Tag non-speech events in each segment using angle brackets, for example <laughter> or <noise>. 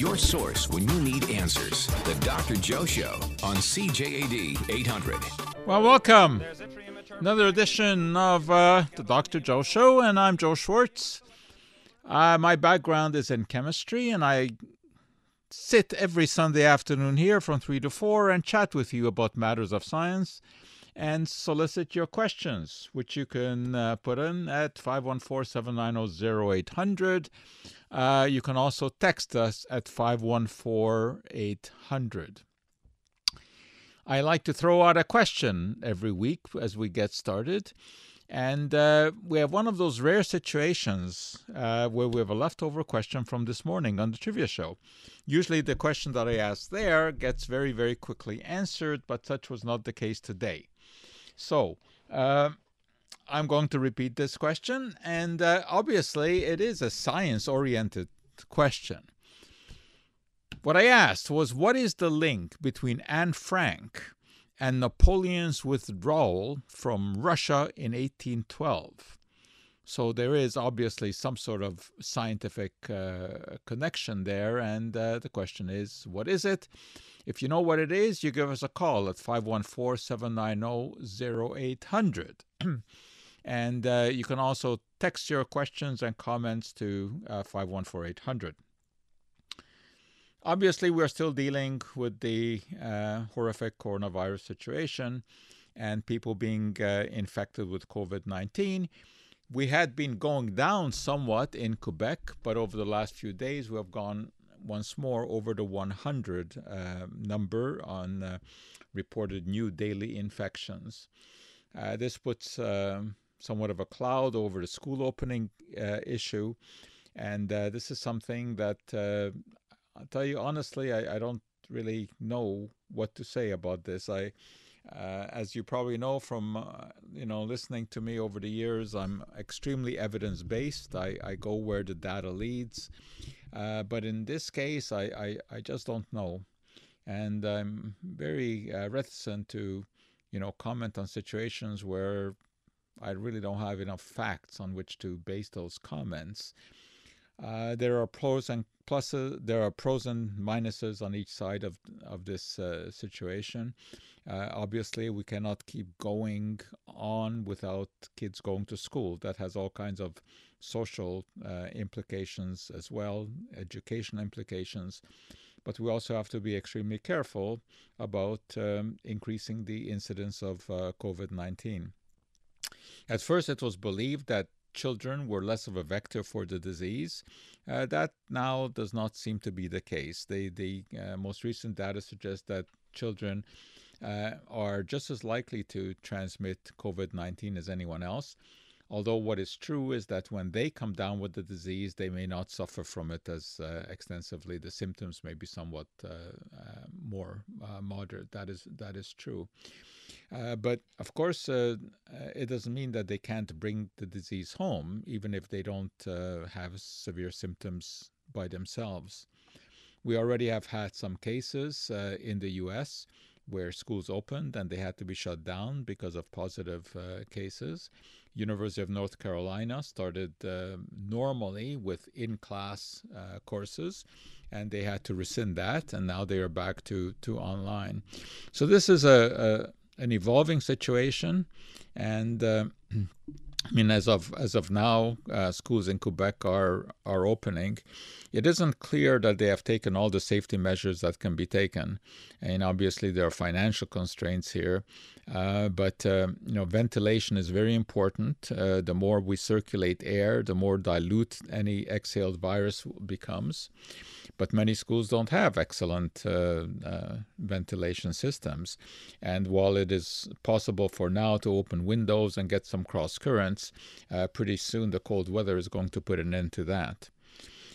Your source when you need answers. The Dr. Joe Show on CJAD 800. Well, welcome. Another edition of uh, the Dr. Joe Show, and I'm Joe Schwartz. Uh, my background is in chemistry, and I sit every Sunday afternoon here from 3 to 4 and chat with you about matters of science and solicit your questions, which you can uh, put in at 514 790 0800. Uh, you can also text us at 514 800. I like to throw out a question every week as we get started. And uh, we have one of those rare situations uh, where we have a leftover question from this morning on the trivia show. Usually, the question that I ask there gets very, very quickly answered, but such was not the case today. So, uh, I'm going to repeat this question, and uh, obviously, it is a science oriented question. What I asked was what is the link between Anne Frank and Napoleon's withdrawal from Russia in 1812? So there is obviously some sort of scientific uh, connection there, and uh, the question is, what is it? If you know what it is, you give us a call at 514 790 0800. <clears throat> And uh, you can also text your questions and comments to uh, 514 800. Obviously, we're still dealing with the uh, horrific coronavirus situation and people being uh, infected with COVID 19. We had been going down somewhat in Quebec, but over the last few days, we have gone once more over the 100 uh, number on uh, reported new daily infections. Uh, this puts um, somewhat of a cloud over the school opening uh, issue. And uh, this is something that uh, I'll tell you honestly, I, I, don't really know what to say about this. I, uh, as you probably know from uh, you know listening to me over the years, I'm extremely evidence based. I, I go where the data leads, uh, but in this case, I, I, I just don't know, and I'm very reticent to you know comment on situations where I really don't have enough facts on which to base those comments. Uh, there are pros and pluses. There are pros and minuses on each side of of this uh, situation. Uh, obviously, we cannot keep going on without kids going to school. That has all kinds of social uh, implications as well, educational implications. But we also have to be extremely careful about um, increasing the incidence of uh, COVID 19. At first, it was believed that children were less of a vector for the disease. Uh, that now does not seem to be the case. The, uh, most recent data suggests that children uh, are just as likely to transmit COVID 19 as anyone else. Although, what is true is that when they come down with the disease, they may not suffer from it as uh, extensively. The symptoms may be somewhat uh, uh, more moderate. That is, that is true. Uh, but of course, uh, uh, it doesn't mean that they can't bring the disease home, even if they don't uh, have severe symptoms by themselves. We already have had some cases uh, in the US where schools opened and they had to be shut down because of positive uh, cases. University of North Carolina started uh, normally with in-class uh, courses and they had to rescind that and now they are back to, to online so this is a, an evolving situation, and uh, I mean, as of as of now, uh, schools in Quebec are are opening. It isn't clear that they have taken all the safety measures that can be taken, and obviously there are financial constraints here. Uh, but uh, you know, ventilation is very important. Uh, the more we circulate air, the more dilute any exhaled virus becomes but many schools don't have excellent uh, uh, ventilation systems. And while it is possible for now to open windows and get some cross currents, pretty soon the cold weather is going to put an end to that.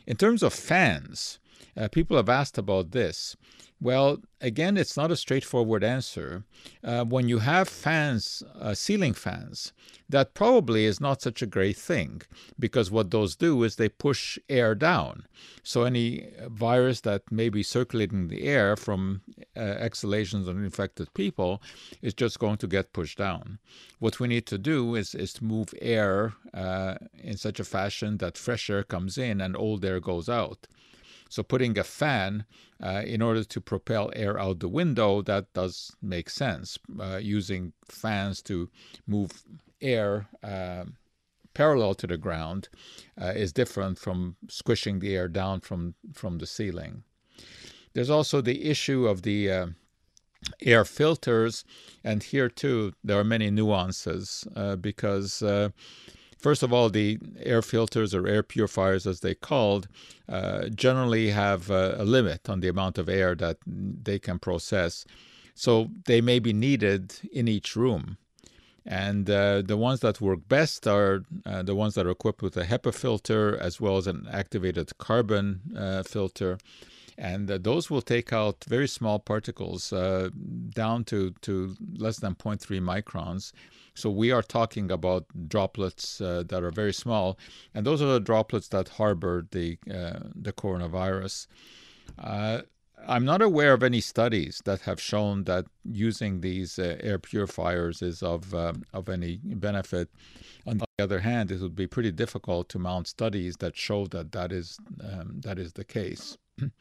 In terms of fans, uh, people have asked about this. Well, again, it's not a straightforward answer. Uh, when you have fans, uh, ceiling fans, that probably is not such a great thing because what those do is they push air down. So any virus that may be circulating in the air from uh, exhalations of infected people is just going to get pushed down. What we need to do is, is to move air uh, in such a fashion that fresh air comes in and old air goes out. So putting a fan uh, in order to propel air out the window, that does make sense. Uh, using fans to move air uh, parallel to the ground uh, is different from squishing the air down from, from the ceiling. There's also the issue of the uh, air filters, and here too there are many nuances uh, because. First of all, the air filters or air purifiers, as they're called, uh, generally have a limit on the amount of air that they can process. So they may be needed in each room. And uh, the ones that work best are uh, the ones that are equipped with a HEPA filter as well as an activated carbon uh, filter. And uh, those will take out very small particles uh, down to, to less than 0.3 microns. So we are talking about droplets uh, that are very small. And those are the droplets that harbor the, the coronavirus. I'm not aware of any studies that have shown that using these uh, air purifiers is of um, of any benefit. On the other hand, it would be pretty difficult to mount studies that show that that is um, that is the case. <clears throat>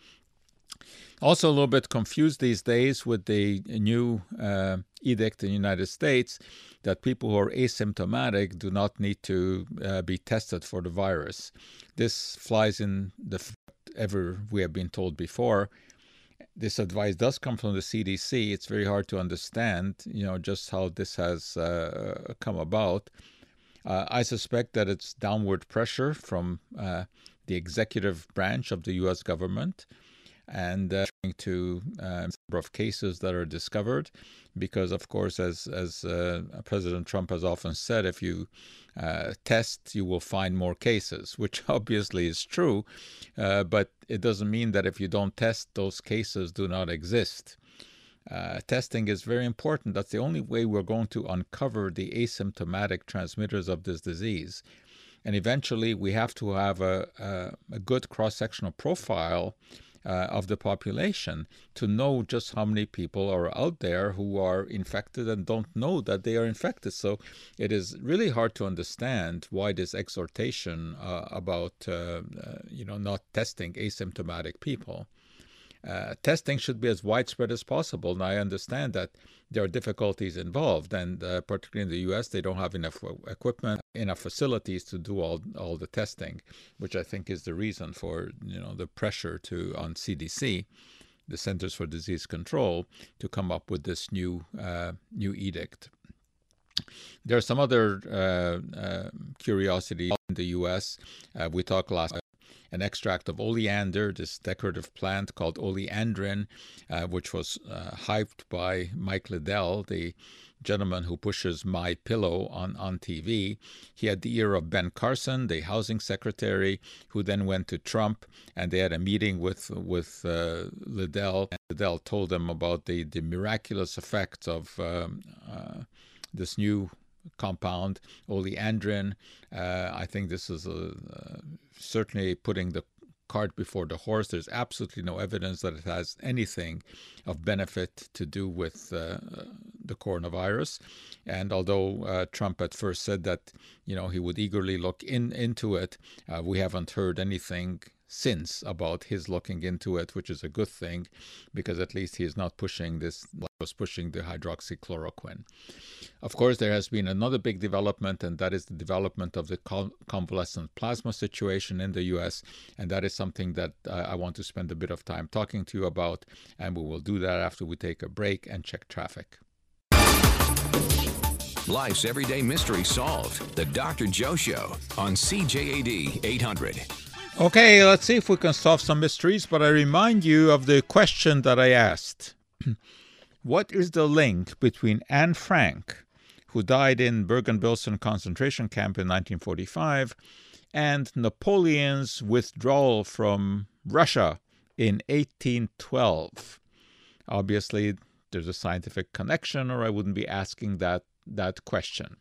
also, a little bit confused these days with the new uh, edict in the United States that people who are asymptomatic do not need to uh, be tested for the virus. This flies in the f- ever we have been told before this advice does come from the CDC, it's very hard to understand, you know, just how this has uh, come about. Uh, I suspect that it's downward pressure from uh, the executive branch of the U.S. government and uh, to uh, number of cases that are discovered, because of course, as as uh, President Trump has often said, if you uh, test, you will find more cases, <laughs> which obviously is true, uh, but it doesn't mean that if you don't test, those cases do not exist. Uh, testing is very important. That's the only way we're going to uncover the asymptomatic transmitters of this disease. And eventually, we have to have a, a, a good cross sectional profile uh, of the population to know just how many people are out there who are infected and don't know that they are infected. So it is really hard to understand why this exhortation uh, about uh, uh you know not testing asymptomatic people. Uh, testing should be as widespread as possible. And I understand that there are difficulties involved, and uh, particularly in the U.S., they don't have enough equipment, enough facilities to do all all the testing, which I think is the reason for you know the pressure to on CDC, the Centers for Disease Control, to come up with this new uh, new edict. There are some other uh, uh, curiosity in the U.S. Uh, we talked last an extract of oleander, this decorative plant called oleandrin, uh, which was uh, hyped by Mike Lindell, the gentleman who pushes My Pillow on, on TV. He had the ear of Ben Carson, the housing secretary, who then went to Trump, and they had a meeting with with uh, Lindell. And Lindell told them about the, the miraculous effects of um, uh, this new compound, oleandrin. Uh, I think this is a, uh, certainly putting the cart before the horse. There's absolutely no evidence that it has anything of benefit to do with uh, the coronavirus. And although uh, Trump at first said that you know he would eagerly look in into it, uh, we haven't heard anything since about his looking into it, which is a good thing because at least he is not pushing this, was pushing the hydroxychloroquine. Of course, there has been another big development, and that is the development of the convalescent plasma situation in the US. And that is something that I want to spend a bit of time talking to you about. And we will do that after we take a break and check traffic. Life's everyday mystery solved. The Dr. Joe Show on CJAD 800. Okay, let's see if we can solve some mysteries, but I remind you of the question that I asked. <clears throat> what is the link between Anne Frank, who died in Bergen-Belsen concentration camp in 1945, and Napoleon's withdrawal from Russia in 1812? Obviously, there's a scientific connection, or I wouldn't be asking that, that question.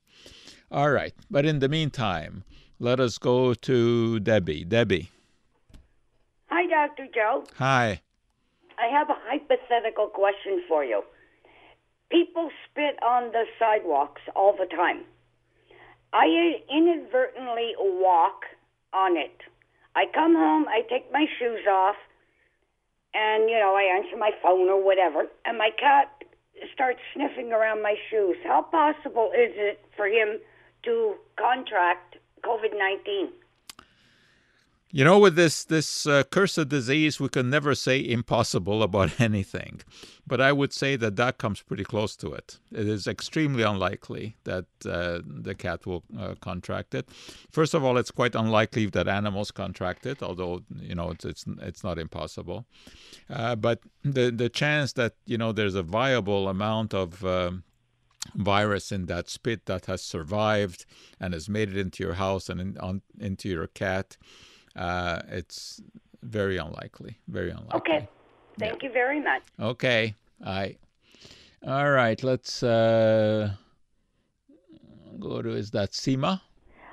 All right, but in the meantime, let us go to Debbie. Debbie. Hi, Dr. Joe. Hi. I have a hypothetical question for you. People spit on the sidewalks all the time. I inadvertently walk on it. I come home, I take my shoes off, and you know I answer my phone or whatever, and my cat starts sniffing around my shoes. How possible is it for him to contract COVID nineteen? You know, with this this uh, cursed disease, we can never say impossible about <laughs> anything, but I would say that that comes pretty close to it. It is extremely unlikely that uh, the cat will uh, contract it. First of all, it's quite unlikely that animals contract it, although you know it's it's, it's not impossible. Uh, but the the chance that you know there's a viable amount of um, virus in that spit that has survived and has made it into your house and in, on, into your cat uh, it's very unlikely. Very unlikely. Okay. Thank yeah. you very much. Okay. I. All right. Let's uh, go to. Is that Sima?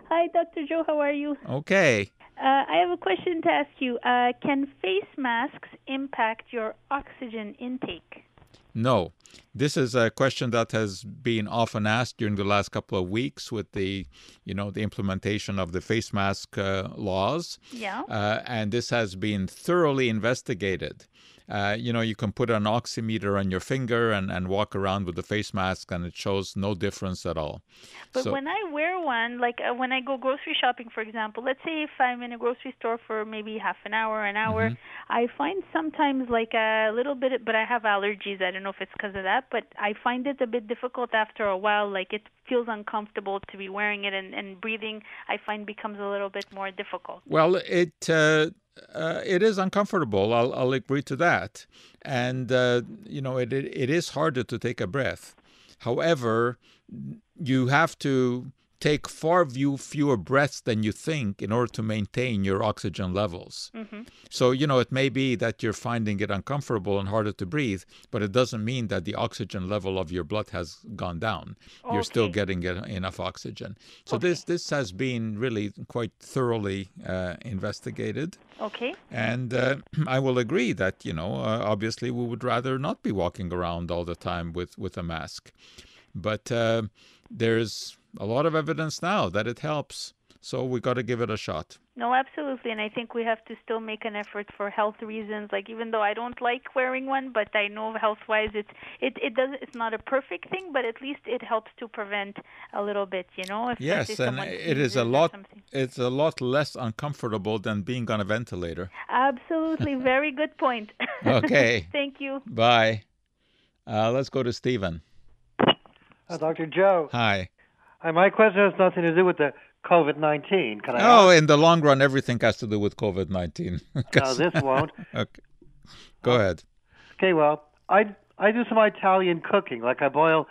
Hi, Dr. Joe. How are you? Okay. Uh, I have a question to ask you. Uh, can face masks impact your oxygen intake? No. This is a question that has been often asked during the last couple of weeks with the, you know, the implementation of the face mask uh, laws. Yeah. Uh, and this has been thoroughly investigated. Uh, you know, you can put an oximeter on your finger and, and walk around with the face mask, and it shows no difference at all. But so, when I wear one, like uh, when I go grocery shopping, for example, let's say if I'm in a grocery store for maybe half an hour, an hour, mm-hmm. I find sometimes like a little bit, but I have allergies. I don't know if it's because of that, but I find it a bit difficult after a while. Like it feels uncomfortable to be wearing it, and, and breathing, I find becomes a little bit more difficult. Well, it. Uh uh, it is uncomfortable. I'll, I'll agree to that. And, uh, you know, it, it, it is harder to take a breath. However, you have to take far few, fewer breaths than you think in order to maintain your oxygen levels. Mm-hmm. So, you know, it may be that you're finding it uncomfortable and harder to breathe, but it doesn't mean that the oxygen level of your blood has gone down. Okay. You're still getting enough oxygen. So okay. this this has been really quite thoroughly uh, investigated. Okay. And uh, <clears throat> I will agree that, you know, uh, obviously we would rather not be walking around all the time with, with a mask. But uh, there's a lot of evidence now that it helps. So we got to give it a shot. No, absolutely, and I think we have to still make an effort for health reasons. Like even though I don't like wearing one, but I know health-wise, it's it it does it's not a perfect thing, but at least it helps to prevent a little bit. You know. yes, and it is a lot. It's a lot less uncomfortable than being on a ventilator. Absolutely, <laughs> very good point. okay. <laughs> Thank you. Bye. Uh, let's go to Stephen. Uh, Dr. Joe. Hi. Uh, my question has nothing to do with the COVID 19. Can I? Oh, ask? in the long run, everything has to do with COVID 19. <laughs> no, this won't. <laughs> okay. Go ahead. Okay, well, I, I do some Italian cooking. Like I boil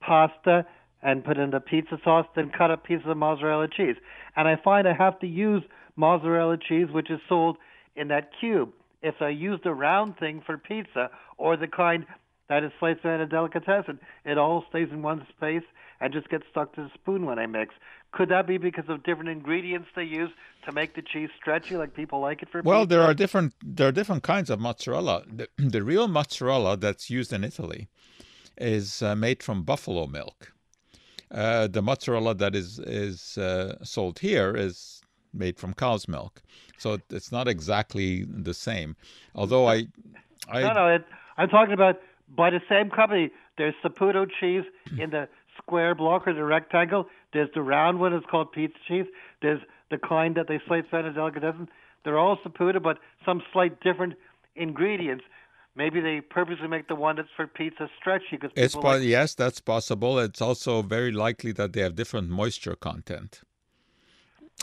pasta and put in the pizza sauce, then cut up pieces of mozzarella cheese. And I find I have to use mozzarella cheese, which is sold in that cube. If I use the round thing for pizza or the kind that is sliced in a delicatessen, it all stays in one space and just get stuck to the spoon when I mix. Could that be because of different ingredients they use to make the cheese stretchy, like people like it for? Well, pizza? there are different there are different kinds of mozzarella. The, the real mozzarella that's used in Italy is uh, made from buffalo milk. Uh, the mozzarella that is is uh, sold here is made from cow's milk, so it's not exactly the same. Although I, <laughs> I no, no, it, I'm talking about by the same company. There's Saputo cheese in the square block or the rectangle. There's the round one, it's called pizza cheese. There's the kind that they slice out of delicatessen. They're all Saputo, but some slight different ingredients. Maybe they purposely make the one that's for pizza stretchy because it's like yes, that's possible. It's also very likely that they have different moisture content.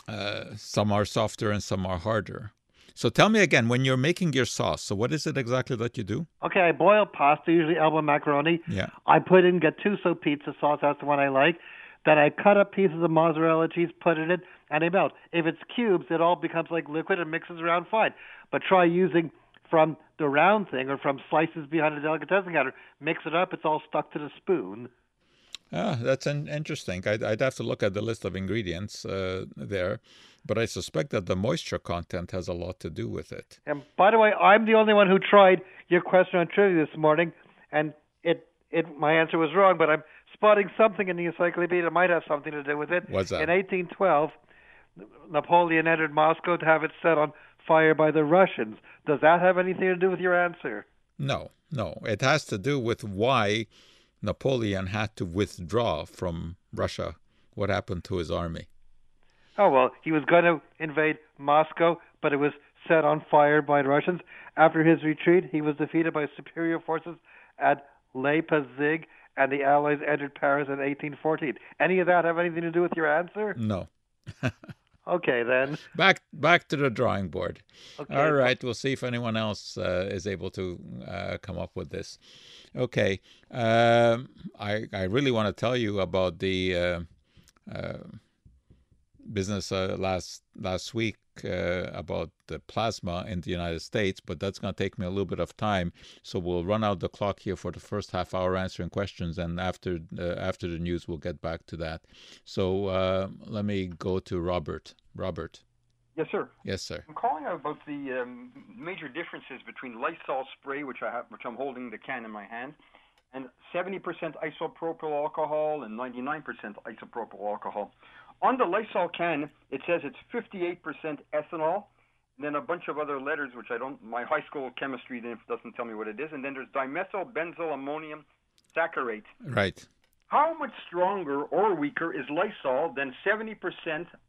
Uh, some are softer and some are harder. So tell me again, when you're making your sauce, so what is it exactly that you do? Okay, I boil pasta, usually elbow macaroni. Yeah. I put in Gattuso pizza sauce, that's the one I like. Then I cut up pieces of mozzarella cheese, put it in, and they melt. If it's cubes, it all becomes like liquid and mixes around fine. But try using from the round thing or from slices behind a delicatessen counter. Mix it up, it's all stuck to the spoon. Ah, that's an interesting. I'd, I'd have to look at the list of ingredients uh, there, but I suspect that the moisture content has a lot to do with it. And by the way, I'm the only one who tried your question on trivia this morning, and it it my answer was wrong, but I'm spotting something in the encyclopedia that might have something to do with it. What's that? In 1812, Napoleon entered Moscow to have it set on fire by the Russians. Does that have anything to do with your answer? No, no. It has to do with why Napoleon had to withdraw from Russia. What happened to his army? Oh, well, he was going to invade Moscow, but it was set on fire by the Russians. After his retreat, he was defeated by superior forces at Leipzig, and the Allies entered Paris in 1814. Any of that have anything to do with your answer? No. <laughs> okay, then. Back back to the drawing board. Okay. All right, we'll see if anyone else uh, is able to uh, come up with this. Okay, um, I I really want to tell you about the uh, uh business uh, last last week uh, about the plasma in the United States, but that's going to take me a little bit of time. So we'll run out the clock here for the first half hour answering questions, and after uh, after the news, we'll get back to that. So uh, let me go to Robert. Robert. Yes, sir. Yes, sir. I'm calling about the um, major differences between Lysol spray, which I have, which I'm holding the can in my hand, and 70% isopropyl alcohol and 99% isopropyl alcohol. On the Lysol can, it says it's 58% ethanol, and then a bunch of other letters, which I don't, my high school chemistry doesn't tell me what it is, and then there's dimethyl benzyl ammonium saccharate. Right. How much stronger or weaker is Lysol than 70%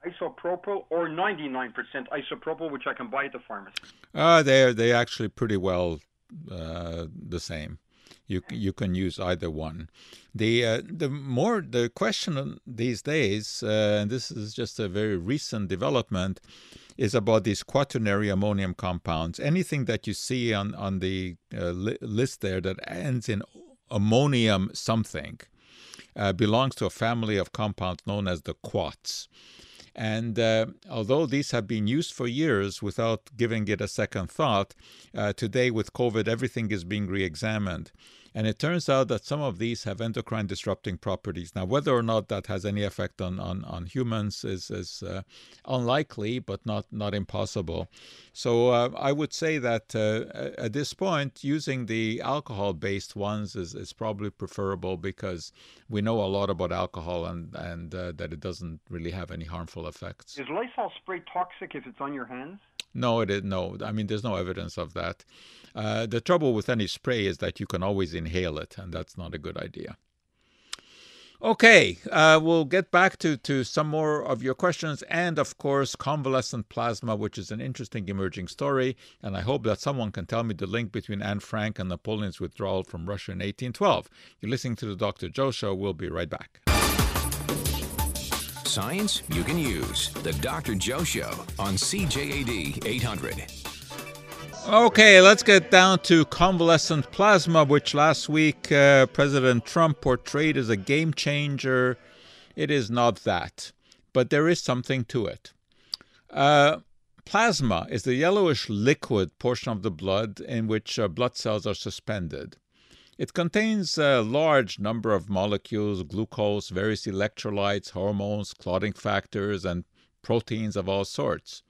isopropyl or 99% isopropyl, which I can buy at the pharmacy? Uh, they're they actually pretty well uh, the same. You you can use either one. The uh, the more the question these days, uh, and this is just a very recent development, is about these quaternary ammonium compounds. Anything that you see on on the uh, li- list there that ends in ammonium something uh, belongs to a family of compounds known as the quats. And uh, although these have been used for years without giving it a second thought, uh, today with COVID, everything is being re examined. And it turns out that some of these have endocrine disrupting properties. Now, whether or not that has any effect on, on, on humans is, is uh, unlikely, but not, not impossible. So uh, I would say that uh, at this point, using the alcohol based ones is, is probably preferable because we know a lot about alcohol and, and uh, that it doesn't really have any harmful effects. Is Lysol spray toxic if it's on your hands? No, it is no. I mean, there's no evidence of that. Uh, the trouble with any spray is that you can always inhale it, and that's not a good idea. Okay, uh, we'll get back to, to some more of your questions and, of course, convalescent plasma, which is an interesting emerging story. And I hope that someone can tell me the link between Anne Frank and Napoleon's withdrawal from Russia in 1812. You're listening to the Dr. Joe Show. We'll be right back. Science you can use. The Dr. Joe Show on CJAD 800. Okay, let's get down to convalescent plasma, which last week uh, President Trump portrayed as a game changer. It is not that, but there is something to it. Uh, plasma is the yellowish liquid portion of the blood in which uh, blood cells are suspended. It contains a large number of molecules, glucose, various electrolytes, hormones, clotting factors, and proteins of all sorts.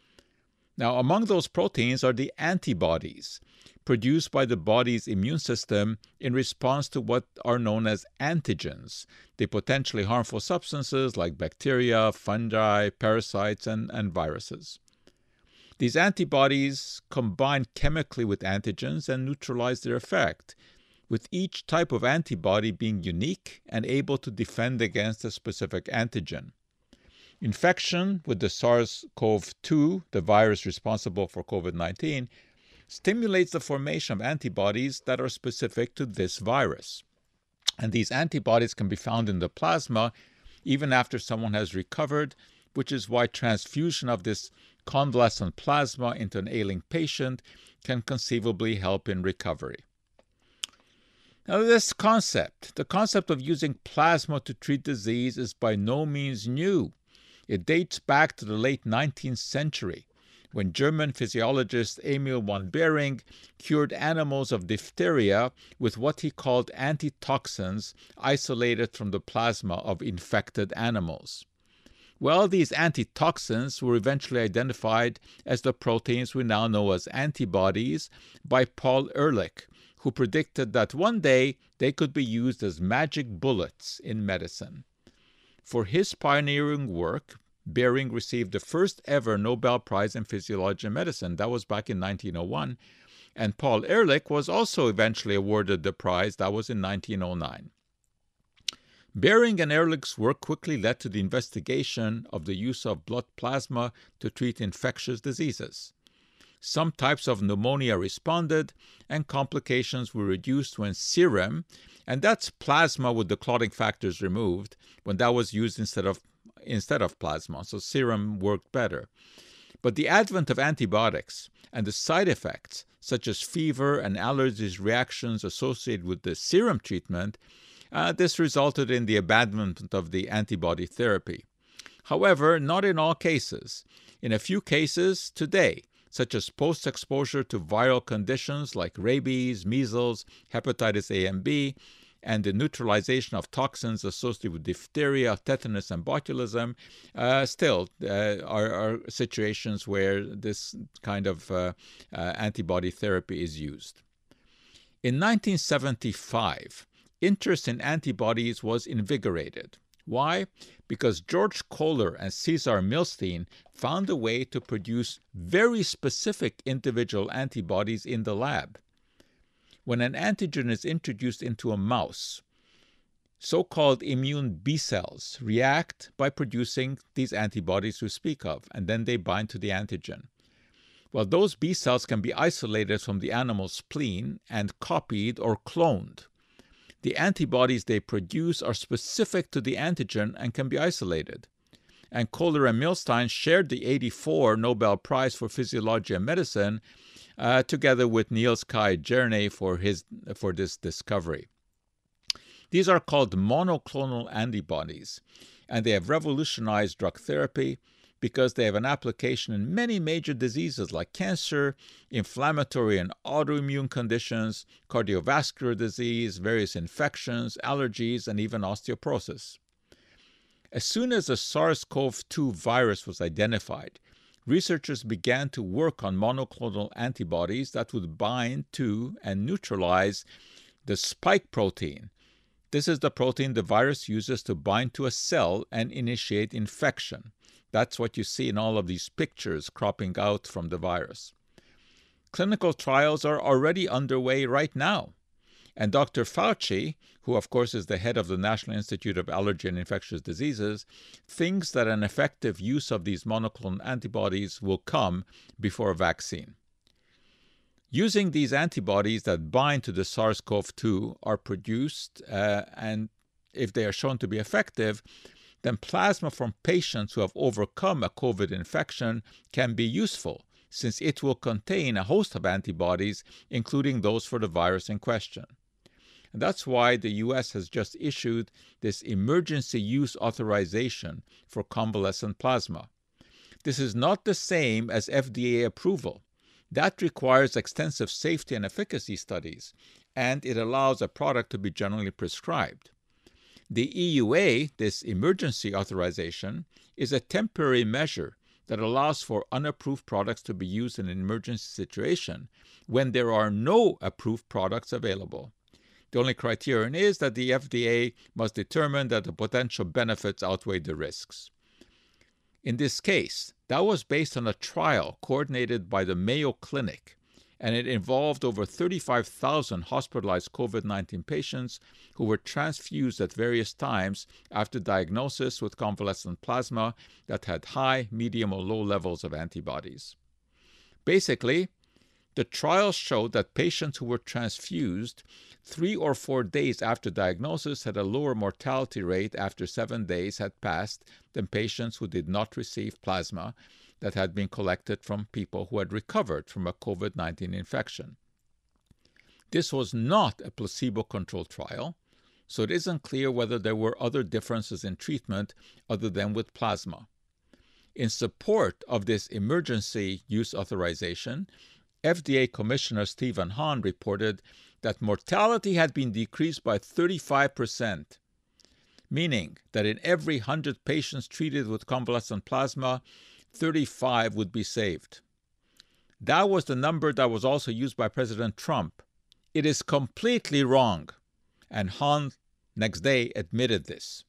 Now, among those proteins are the antibodies produced by the body's immune system in response to what are known as antigens, the potentially harmful substances like bacteria, fungi, parasites, and, and viruses. These antibodies combine chemically with antigens and neutralize their effect, with each type of antibody being unique and able to defend against a specific antigen. Infection with the SARS CoV 2, the virus responsible for COVID 19, stimulates the formation of antibodies that are specific to this virus. And these antibodies can be found in the plasma even after someone has recovered, which is why transfusion of this convalescent plasma into an ailing patient can conceivably help in recovery. Now, this concept, the concept of using plasma to treat disease, is by no means new. It dates back to the late 19th century when German physiologist Emil von Behring cured animals of diphtheria with what he called antitoxins isolated from the plasma of infected animals. Well, these antitoxins were eventually identified as the proteins we now know as antibodies by Paul Ehrlich, who predicted that one day they could be used as magic bullets in medicine. For his pioneering work, Behring received the first ever Nobel Prize in Physiology and Medicine. That was back in 1901. And Paul Ehrlich was also eventually awarded the prize. That was in 1909. Behring and Ehrlich's work quickly led to the investigation of the use of blood plasma to treat infectious diseases. Some types of pneumonia responded, and complications were reduced when serum, and that's plasma with the clotting factors removed, when that was used instead of instead of plasma, so serum worked better. But the advent of antibiotics and the side effects, such as fever and allergies reactions associated with the serum treatment, uh, this resulted in the abandonment of the antibody therapy. However, not in all cases. In a few cases today, such as post exposure to viral conditions like rabies, measles, hepatitis A and B, and the neutralization of toxins associated with diphtheria, tetanus, and botulism, uh, still uh, are, are, situations where this kind of uh, uh antibody therapy is used. In 1975, interest in antibodies was invigorated. Why? Because George Kohler and Cesar Milstein found a way to produce very specific individual antibodies in the lab when an antigen is introduced into a mouse, so called immune B cells react by producing these antibodies we speak of, and then they bind to the antigen. Well, those B cells can be isolated from the animal's spleen and copied or cloned. The antibodies they produce are specific to the antigen and can be isolated. And Kohler and Milstein shared the 84 Nobel Prize for Physiology and Medicine uh, together with Niels Kai Jerne for, his, for this discovery. These are called monoclonal antibodies, and they have revolutionized drug therapy because they have an application in many major diseases like cancer, inflammatory and autoimmune conditions, cardiovascular disease, various infections, allergies, and even osteoporosis. As soon as the SARS CoV 2 virus was identified, researchers began to work on monoclonal antibodies that would bind to and neutralize the spike protein. This is the protein the virus uses to bind to a cell and initiate infection. That's what you see in all of these pictures cropping out from the virus. Clinical trials are already underway right now. And Dr. Fauci, who of course is the head of the National Institute of Allergy and Infectious Diseases, thinks that an effective use of these monoclonal antibodies will come before a vaccine. Using these antibodies that bind to the SARS CoV 2 are produced, uh, and if they are shown to be effective, then plasma from patients who have overcome a COVID infection can be useful since it will contain a host of antibodies, including those for the virus in question. And that's why the US has just issued this emergency use authorization for convalescent plasma. This is not the same as FDA approval. That requires extensive safety and efficacy studies, and it allows a product to be generally prescribed. The EUA, this emergency authorization, is a temporary measure that allows for unapproved products to be used in an emergency situation when there are no approved products available. The only criterion is that the FDA must determine that the potential benefits outweigh the risks. In this case, that was based on a trial coordinated by the Mayo Clinic, and it involved over 35,000 hospitalized COVID 19 patients who were transfused at various times after diagnosis with convalescent plasma that had high, medium, or low levels of antibodies. Basically, the trial showed that patients who were transfused three or four days after diagnosis had a lower mortality rate after seven days had passed than patients who did not receive plasma that had been collected from people who had recovered from a COVID 19 infection. This was not a placebo controlled trial, so it isn't clear whether there were other differences in treatment other than with plasma. In support of this emergency use authorization, FDA Commissioner Stephen Hahn reported that mortality had been decreased by 35%, meaning that in every 100 patients treated with convalescent plasma, 35 would be saved. That was the number that was also used by President Trump. It is completely wrong, and Hahn next day admitted this.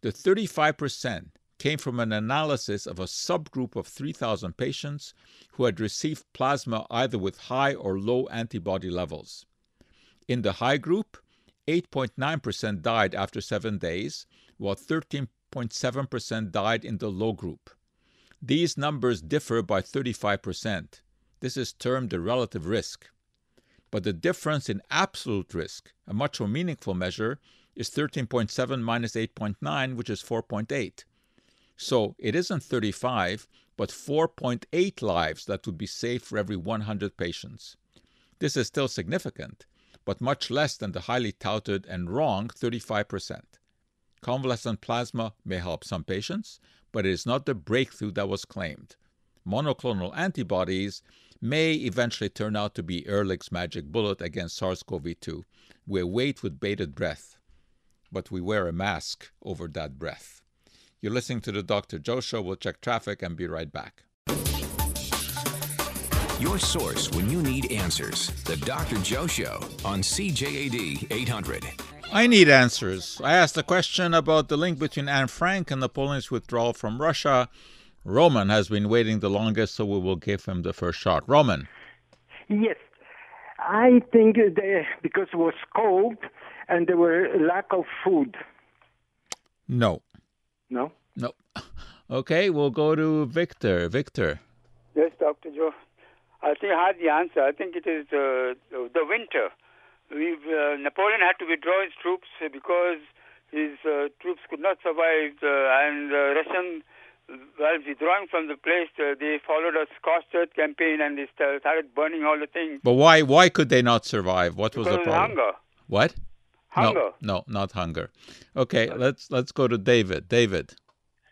The 35% came from an analysis of a subgroup of 3,000 patients who had received plasma either with high or low antibody levels. In the high group, 8.9% died after seven days, while 13.7% died in the low group. These numbers differ by 35%. This is termed the relative risk. But the difference in absolute risk, a much more meaningful measure, is 13.7 minus 8.9, which is 4.8. So it isn't 35, but 4.8 lives that would be saved for every 100 patients. This is still significant, but much less than the highly touted and wrong 35%. Convalescent plasma may help some patients, but it is not the breakthrough that was claimed. Monoclonal antibodies may eventually turn out to be Ehrlich's magic bullet against SARS CoV 2. We wait with bated breath, but we wear a mask over that breath. You're listening to the Dr. Joe Show. We'll check traffic and be right back. Your source when you need answers. The Dr. Joe Show on CJAD 800. I need answers. I asked a question about the link between Anne Frank and Napoleon's withdrawal from Russia. Roman has been waiting the longest, so we will give him the first shot. Roman. Yes. I think they, because it was cold and there were lack of food. No. No? No. <laughs> Okay, we'll go to Victor. Victor. Yes, Dr. Joe. I think I have the answer. I think it is uh, the winter. We've, uh, Napoleon had to withdraw his troops because his uh, troops could not survive, uh, and the Russian, while withdrawing from the place, uh, they followed a scorched earth campaign and they started burning all the things. But why? Why could they not survive? What was the problem? hunger. What? Hunger. No, no, not hunger. Okay, let's let's go to David. David.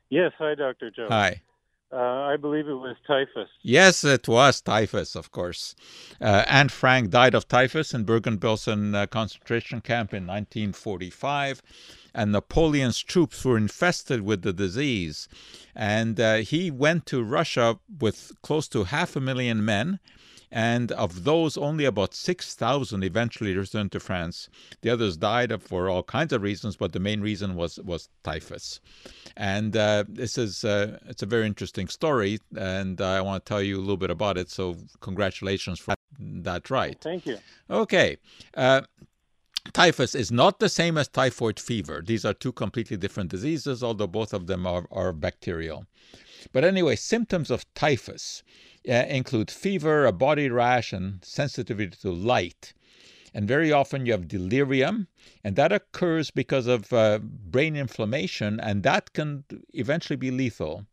Yes, hi, Dr. Joe. Hi. Uh, I believe it was typhus. Yes, it was typhus, of course. Uh, Anne Frank died of typhus in Bergen-Belsen uh, concentration camp in 1945, and Napoleon's troops were infested with the disease. And uh, he went to Russia with close to half a million men, and of those, only about 6,000 eventually returned to France. The others died for all kinds of reasons, but the main reason was was typhus. And uh, this is uh, it's a very interesting story, and I want to tell you a little bit about it. So congratulations for that right. Thank you. Okay. Uh, typhus is not the same as typhoid fever. These are two completely different diseases, although both of them are, are bacterial. But anyway, symptoms of typhus include fever, a body rash, and sensitivity to light. And very often you have delirium, and that occurs because of uh, brain inflammation, and that can eventually be lethal.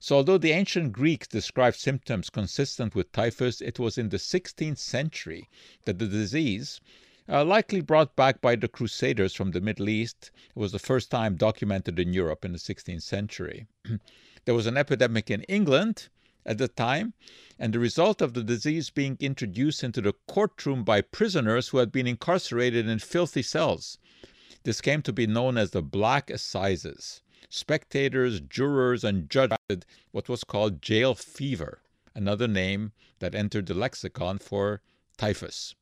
So, although the ancient Greeks described symptoms consistent with typhus, it was in the 16th century that the disease, uh, likely brought back by the Crusaders from the Middle East, was the first time documented in Europe in the 16th century. <clears throat> there was an epidemic in England at the time, and the result of the disease being introduced into the courtroom by prisoners who had been incarcerated in filthy cells. This came to be known as the Black Assizes. Spectators, jurors, and judges had what was called jail fever, another name that entered the lexicon for typhus.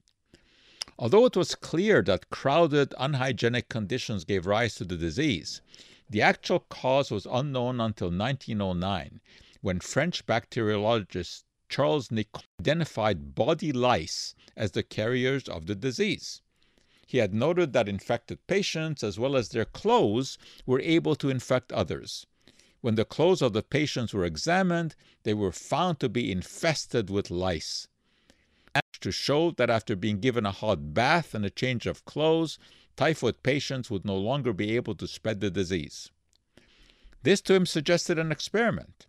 Although it was clear that crowded, unhygienic conditions gave rise to the disease, the actual cause was unknown until 1909, when French bacteriologist Charles Nicolle identified body lice as the carriers of the disease. He had noted that infected patients, as well as their clothes, were able to infect others. When the clothes of the patients were examined, they were found to be infested with lice. To show that after being given a hot bath and a change of clothes, typhoid patients would no longer be able to spread the disease. This to him suggested an experiment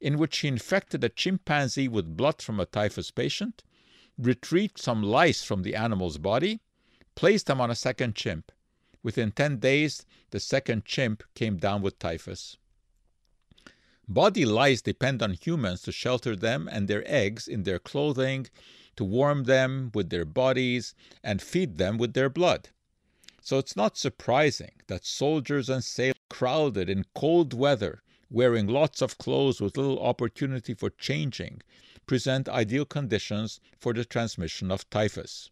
in which he infected a chimpanzee with blood from a typhus patient, retrieved some lice from the animal's body, placed them on a second chimp. Within 10 days, the second chimp came down with typhus. Body lice depend on humans to shelter them and their eggs in their clothing, to warm them with their bodies, and feed them with their blood. So it's not surprising that soldiers and sailors crowded in cold weather wearing lots of clothes with little opportunity for changing, present ideal conditions for the transmission of typhus.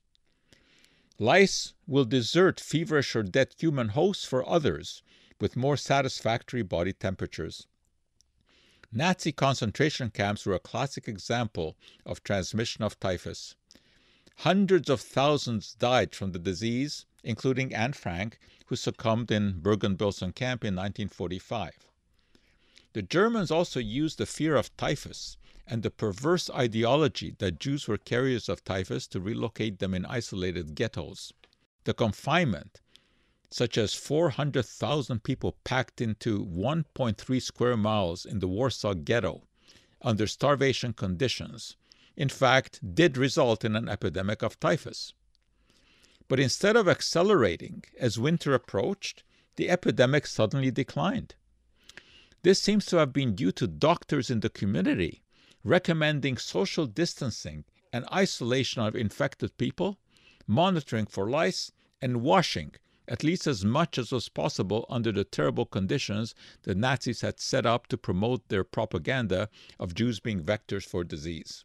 Lice will desert feverish or dead human hosts for others, with more satisfactory body temperatures. Nazi concentration camps were a classic example of transmission of typhus. Hundreds of thousands died from the disease, including Anne Frank, who succumbed in Bergen-Belsen camp in 1945. The Germans also used the fear of typhus and the perverse ideology that Jews were carriers of typhus to relocate them in isolated ghettos. The confinement, such as 400,000 people packed into 1.3 square miles in the Warsaw Ghetto under starvation conditions, in fact, did result in an epidemic of typhus. But instead of accelerating as winter approached, the epidemic suddenly declined. This seems to have been due to doctors in the community recommending social distancing and isolation of infected people, monitoring for lice, and washing at least as much as was possible under the terrible conditions the Nazis had set up to promote their propaganda of Jews being vectors for disease.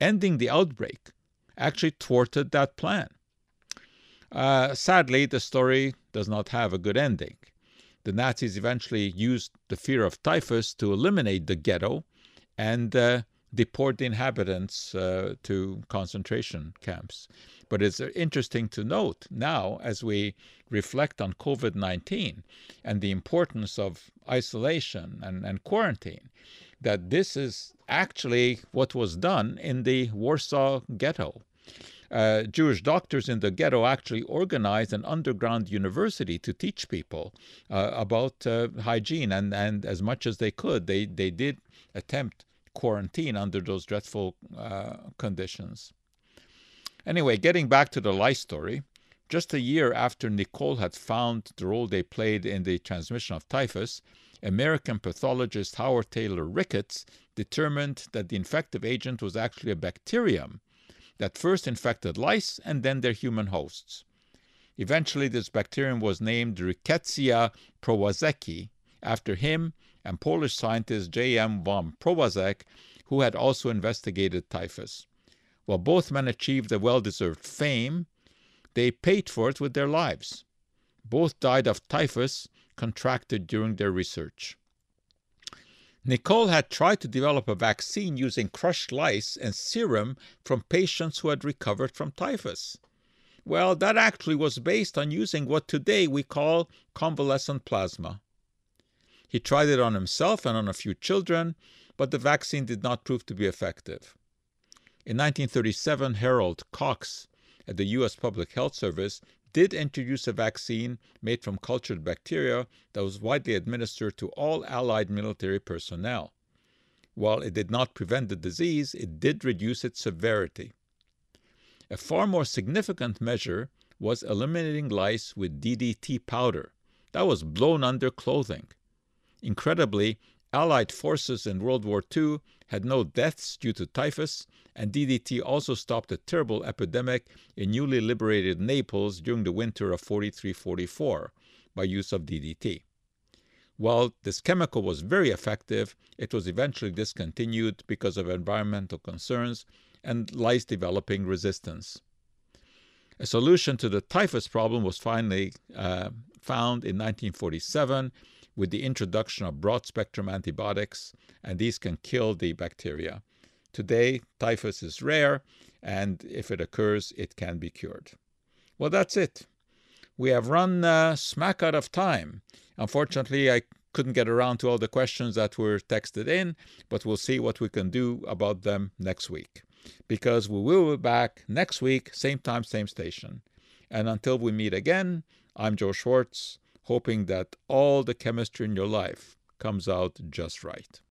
Ending the outbreak actually thwarted that plan. Uh, sadly, the story does not have a good ending. The Nazis eventually used the fear of typhus to eliminate the ghetto and uh, deport the inhabitants uh, to concentration camps. But it's interesting to note now, as we reflect on COVID 19 and the importance of isolation and, and quarantine, that this is actually what was done in the Warsaw Ghetto. Uh, Jewish doctors in the ghetto actually organized an underground university to teach people uh, about uh, hygiene, and, and as much as they could, they, they did attempt quarantine under those dreadful uh, conditions. Anyway, getting back to the lice story, just a year after Nicolle had found the role they played in the transmission of typhus, American pathologist Howard Taylor Ricketts determined that the infective agent was actually a bacterium that first infected lice and then their human hosts. Eventually, this bacterium was named Rickettsia prowazekii after him and Polish scientist J.M. von Prowazek, who had also investigated typhus. While both men achieved a well deserved fame, they paid for it with their lives. Both died of typhus contracted during their research. Nicolle had tried to develop a vaccine using crushed lice and serum from patients who had recovered from typhus. Well, that actually was based on using what today we call convalescent plasma. He tried it on himself and on a few children, but the vaccine did not prove to be effective. In 1937, Harold Cox at the U.S. Public Health Service did introduce a vaccine made from cultured bacteria that was widely administered to all Allied military personnel. While it did not prevent the disease, it did reduce its severity. A far more significant measure was eliminating lice with DDT powder that was blown under clothing. Incredibly, Allied forces in World War II had no deaths due to typhus, and DDT also stopped a terrible epidemic in newly liberated Naples during the winter of 43 44 by use of DDT. While this chemical was very effective, it was eventually discontinued because of environmental concerns and lice developing resistance. A solution to the typhus problem was finally uh, found in 1947 with the introduction of broad spectrum antibiotics, and these can kill the bacteria. Today, typhus is rare, and if it occurs, it can be cured. Well, that's it. We have run uh, smack out of time. Unfortunately, I couldn't get around to all the questions that were texted in, but we'll see what we can do about them next week. Because we will be back next week, same time, same station. And until we meet again, I'm Joe Schwarcz hoping that all the chemistry in your life comes out just right.